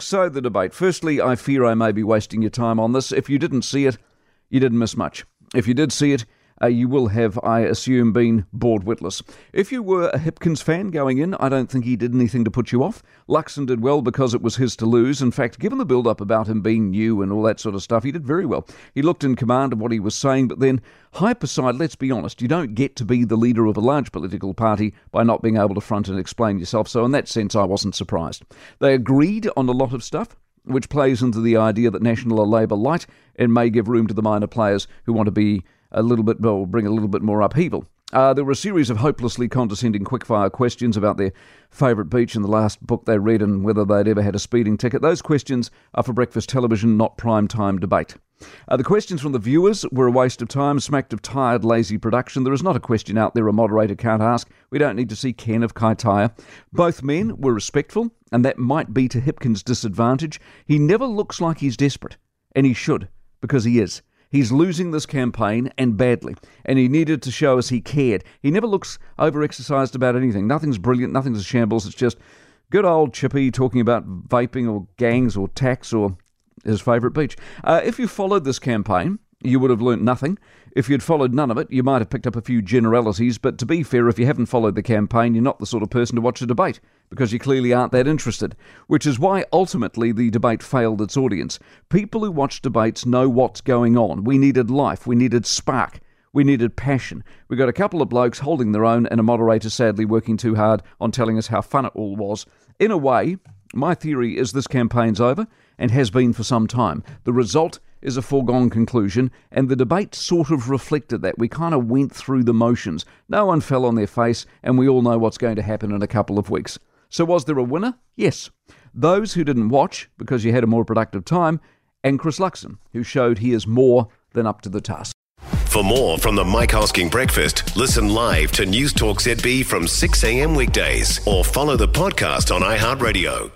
So, the debate. Firstly, I fear I may be wasting your time on this. If you didn't see it, you didn't miss much. If you did see it, uh, you will have, I assume, been bored witless. If you were a Hipkins fan going in, I don't think he did anything to put you off. Luxon did well because it was his to lose. In fact, given the build up about him being new and all that sort of stuff, he did very well. He looked in command of what he was saying, but then, hype aside, let's be honest, you don't get to be the leader of a large political party by not being able to front and explain yourself. So, in that sense, I wasn't surprised. They agreed on a lot of stuff which plays into the idea that National are Labour light and may give room to the minor players who want to be a little bit, well, bring a little bit more upheaval. Uh, there were a series of hopelessly condescending quickfire questions about their favourite beach in the last book they read and whether they'd ever had a speeding ticket. Those questions are for breakfast television, not prime time debate. Uh, the questions from the viewers were a waste of time, smacked of tired, lazy production. There is not a question out there a moderator can't ask. We don't need to see Ken of Kaitaia. Both men were respectful, and that might be to Hipkins' disadvantage. He never looks like he's desperate, and he should, because he is. He's losing this campaign and badly, and he needed to show us he cared. He never looks overexercised about anything. Nothing's brilliant, nothing's a shambles. It's just good old Chippy talking about vaping or gangs or tax or his favourite beach. Uh, if you followed this campaign, you would have learnt nothing. If you'd followed none of it, you might have picked up a few generalities, but to be fair, if you haven't followed the campaign, you're not the sort of person to watch a debate, because you clearly aren't that interested. Which is why ultimately the debate failed its audience. People who watch debates know what's going on. We needed life, we needed spark, we needed passion. We got a couple of blokes holding their own, and a moderator sadly working too hard on telling us how fun it all was. In a way, my theory is this campaign's over, and has been for some time. The result is a foregone conclusion, and the debate sort of reflected that. We kind of went through the motions. No one fell on their face, and we all know what's going to happen in a couple of weeks. So, was there a winner? Yes. Those who didn't watch because you had a more productive time, and Chris Luxon, who showed he is more than up to the task. For more from the Mike Hosking Breakfast, listen live to News Talk ZB from 6 a.m. weekdays or follow the podcast on iHeartRadio.